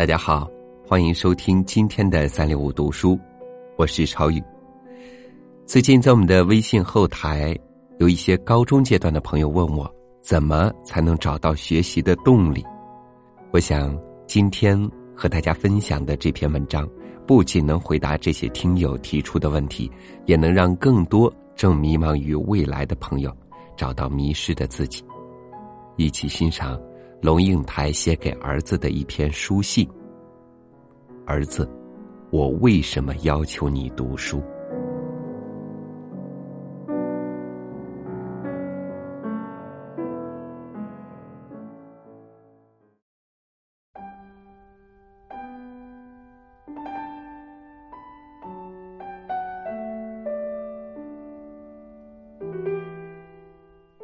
大家好，欢迎收听今天的三六五读书，我是超宇。最近在我们的微信后台，有一些高中阶段的朋友问我，怎么才能找到学习的动力？我想今天和大家分享的这篇文章，不仅能回答这些听友提出的问题，也能让更多正迷茫于未来的朋友找到迷失的自己。一起欣赏龙应台写给儿子的一篇书信。儿子，我为什么要求你读书？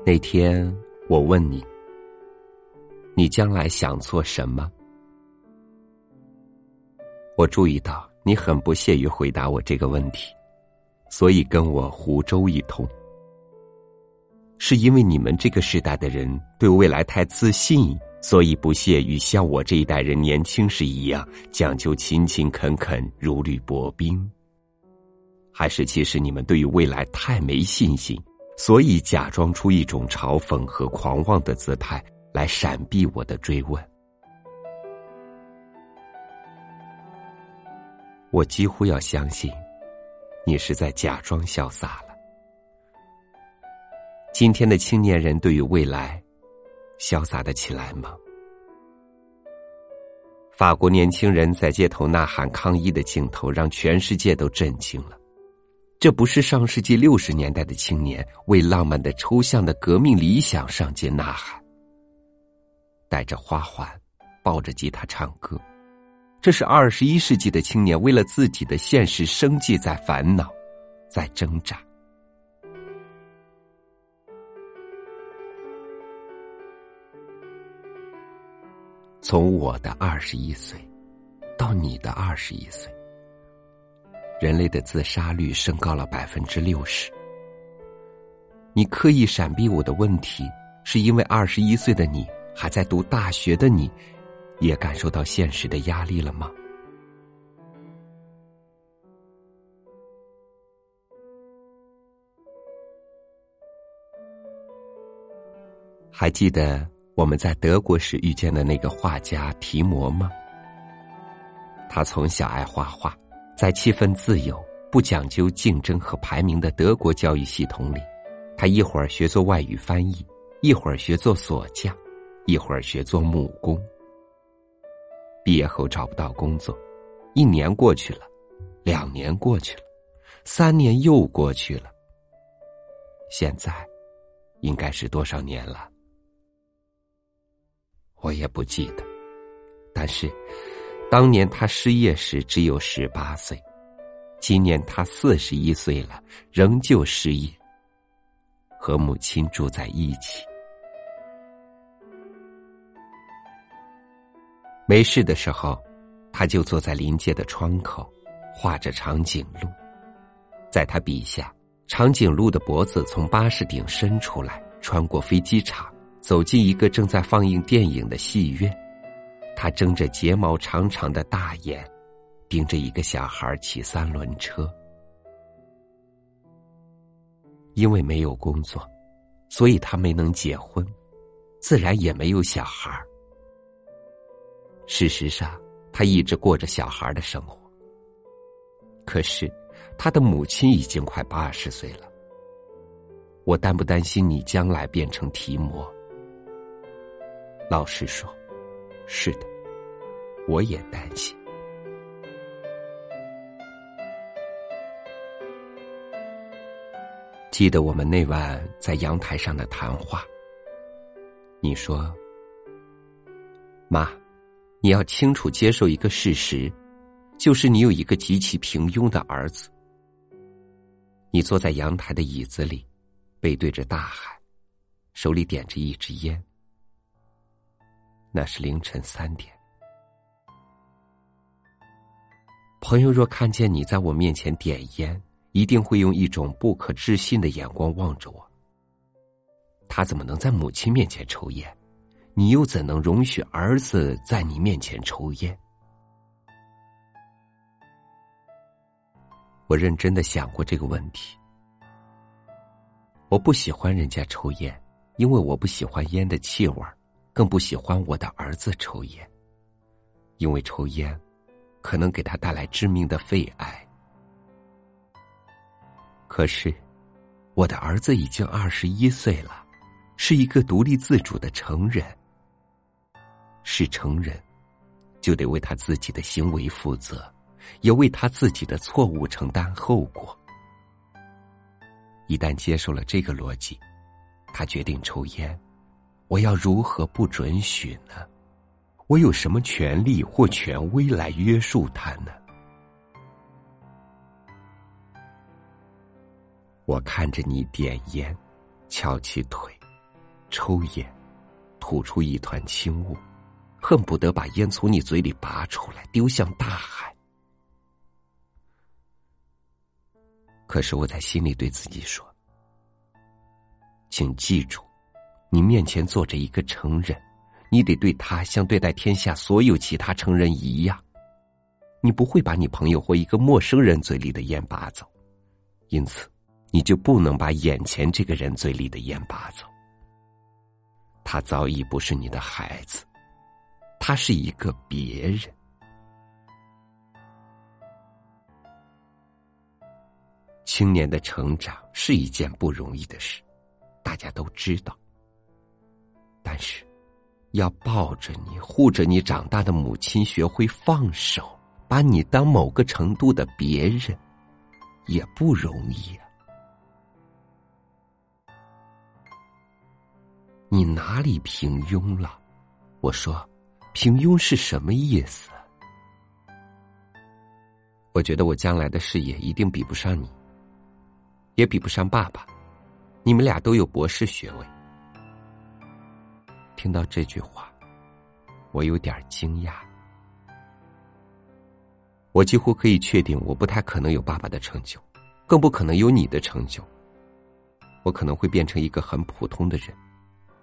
那天我问你，你将来想做什么？我注意到你很不屑于回答我这个问题，所以跟我胡诌一通。是因为你们这个时代的人对未来太自信，所以不屑于像我这一代人年轻时一样讲究勤勤恳恳、如履薄冰？还是其实你们对于未来太没信心？所以，假装出一种嘲讽和狂妄的姿态来闪避我的追问。我几乎要相信，你是在假装潇洒了。今天的青年人对于未来，潇洒的起来吗？法国年轻人在街头呐喊抗议的镜头，让全世界都震惊了。这不是上世纪六十年代的青年为浪漫的抽象的革命理想上街呐喊，带着花环，抱着吉他唱歌。这是二十一世纪的青年为了自己的现实生计在烦恼，在挣扎。从我的二十一岁，到你的二十一岁。人类的自杀率升高了百分之六十。你刻意闪避我的问题，是因为二十一岁的你还在读大学的你，也感受到现实的压力了吗？还记得我们在德国时遇见的那个画家提摩吗？他从小爱画画。在气氛自由、不讲究竞争和排名的德国教育系统里，他一会儿学做外语翻译，一会儿学做锁匠，一会儿学做木工。毕业后找不到工作，一年过去了，两年过去了，三年又过去了。现在，应该是多少年了？我也不记得，但是。当年他失业时只有十八岁，今年他四十一岁了，仍旧失业。和母亲住在一起，没事的时候，他就坐在临街的窗口，画着长颈鹿。在他笔下，长颈鹿的脖子从巴士顶伸出来，穿过飞机场，走进一个正在放映电影的戏院。他睁着睫毛长长的大眼，盯着一个小孩骑三轮车。因为没有工作，所以他没能结婚，自然也没有小孩儿。事实上，他一直过着小孩的生活。可是，他的母亲已经快八十岁了。我担不担心你将来变成提摩？老实说。是的，我也担心。记得我们那晚在阳台上的谈话，你说：“妈，你要清楚接受一个事实，就是你有一个极其平庸的儿子。”你坐在阳台的椅子里，背对着大海，手里点着一支烟。那是凌晨三点。朋友若看见你在我面前点烟，一定会用一种不可置信的眼光望着我。他怎么能在母亲面前抽烟？你又怎能容许儿子在你面前抽烟？我认真的想过这个问题。我不喜欢人家抽烟因为我不喜欢烟的气味更不喜欢我的儿子抽烟。因为抽烟可能给他带来致命的肺癌。可是我的儿子已经二十一岁了是一个独立自主的成人。是成人，就得为他自己的行为负责，也为他自己的错误承担后果。一旦接受了这个逻辑，他决定抽烟，我要如何不准许呢？我有什么权利或权威来约束他呢？我看着你点烟，翘起腿，抽烟，吐出一团轻雾，恨不得把烟从你嘴里拔出来，丢向大海。可是我在心里对自己说：“请记住，你面前坐着一个成人，你得对他像对待天下所有其他成人一样。你不会把你朋友或一个陌生人嘴里的烟拔走，因此，你就不能把眼前这个人嘴里的烟拔走。他早已不是你的孩子，他是一个别人。”青年的成长是一件不容易的事，大家都知道。但是，要抱着你、护着你长大的母亲学会放手，把你当某个程度的别人，也不容易啊。你哪里平庸了？我说，平庸是什么意思？我觉得我将来的事业一定比不上你。也比不上爸爸，你们俩都有博士学位。听到这句话，我有点惊讶。我几乎可以确定，我不太可能有爸爸的成就，更不可能有你的成就。我可能会变成一个很普通的人，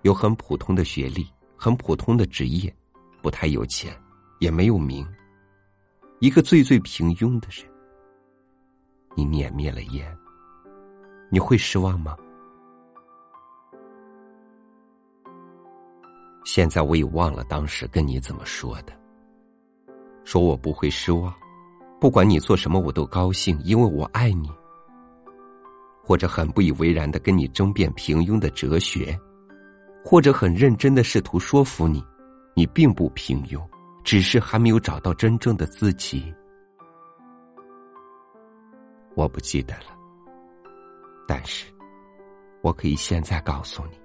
有很普通的学历，很普通的职业，不太有钱，也没有名，一个最最平庸的人。你碾灭了烟。你会失望吗？现在我已忘了当时跟你怎么说的。说我不会失望，不管你做什么我都高兴，因为我爱你。或者很不以为然的跟你争辩平庸的哲学，或者很认真的试图说服你，你并不平庸，只是还没有找到真正的自己。我不记得了。但是，我可以现在告诉你：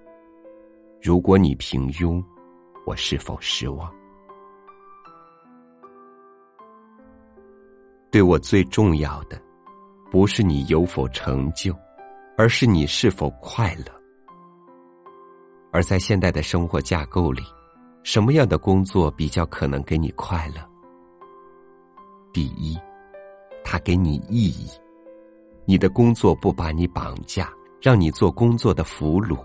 如果你平庸，我是否失望？对我最重要的，不是你有否成就，而是你是否快乐。而在现代的生活架构里，什么样的工作比较可能给你快乐？第一，它给你意义。你的工作不把你绑架，让你做工作的俘虏。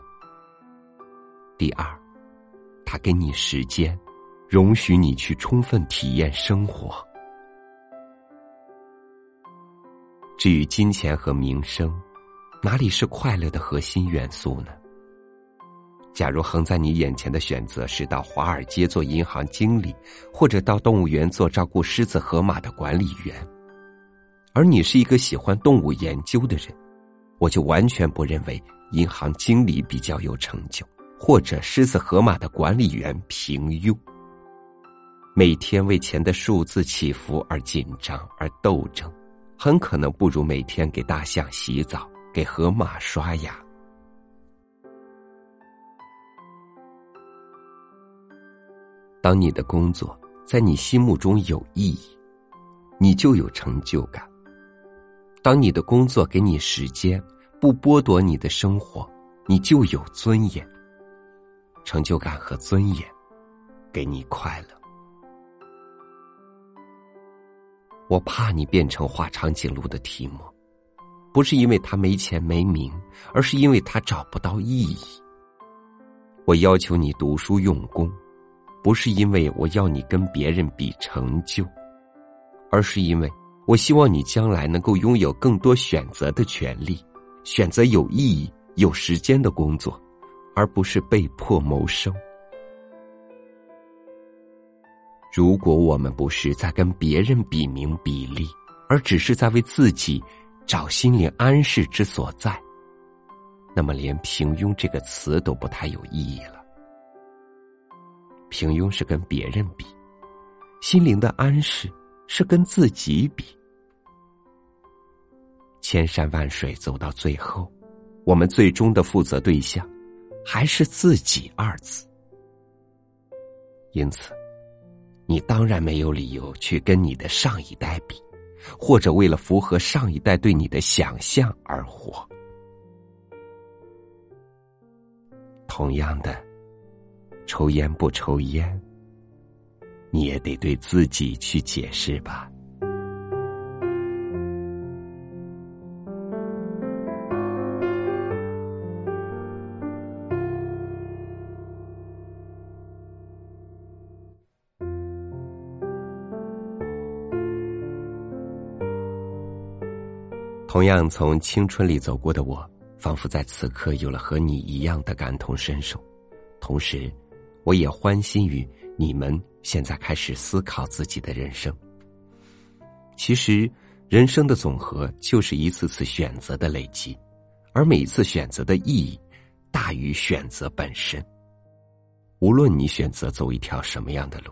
第二，他给你时间，容许你去充分体验生活。至于金钱和名声，哪里是快乐的核心元素呢？假如横在你眼前的选择是到华尔街做银行经理，或者到动物园做照顾狮子、河马的管理员。而你是一个喜欢动物研究的人，我就完全不认为银行经理比较有成就，或者狮子河马的管理员平庸。每天为钱的数字起伏而紧张而斗争，很可能不如每天给大象洗澡、给河马刷牙。当你的工作在你心目中有意义，你就有成就感。当你的工作给你时间，不剥夺你的生活，你就有尊严、成就感和尊严，给你快乐。我怕你变成画长颈鹿的题目，不是因为他没钱没名，而是因为他找不到意义。我要求你读书用功，不是因为我要你跟别人比成就，而是因为。我希望你将来能够拥有更多选择的权利，选择有意义、有时间的工作，而不是被迫谋生。如果我们不是在跟别人比名比利，而只是在为自己找心灵安适之所在，那么连平庸这个词都不太有意义了。平庸是跟别人比，心灵的安适。是跟自己比，千山万水走到最后，我们最终的负责对象还是自己二字。因此，你当然没有理由去跟你的上一代比，或者为了符合上一代对你的想象而活。同样的，抽烟不抽烟。你也得对自己去解释吧。同样从青春里走过的我，仿佛在此刻有了和你一样的感同身受，同时，我也欢欣于你们。现在开始思考自己的人生。其实，人生的总和就是一次次选择的累积，而每一次选择的意义大于选择本身。无论你选择走一条什么样的路，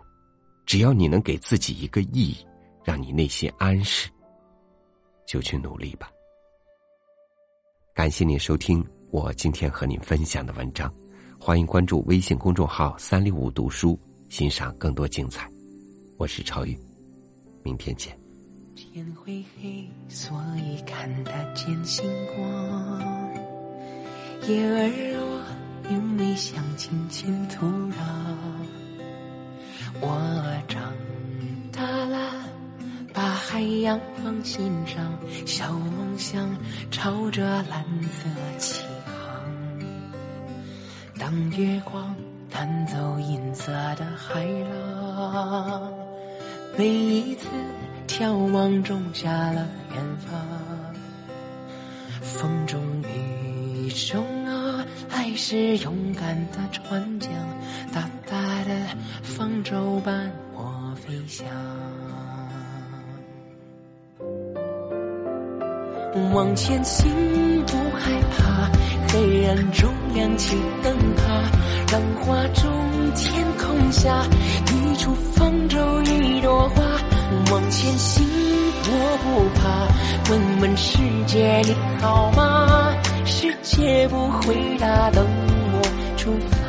只要你能给自己一个意义，让你内心安适，就去努力吧。感谢您收听我今天和您分享的文章，欢迎关注微信公众号“三六五读书”。欣赏更多精彩，我是超宇，明天见。天会黑，所以看得见星光。叶儿落，因为想亲亲土壤。我长大了，把海洋放心上，小梦想朝着蓝色起。当月光。弹奏银色的海浪，每一次眺望种下了远方。风中雨中啊，爱是勇敢的船桨，大大的方舟伴我飞翔。往前行，不害怕，黑暗中亮起灯塔。浪花中，天空下，一处方舟，一朵花。往前行，我不怕。问问世界，你好吗？世界不回答，等我出发。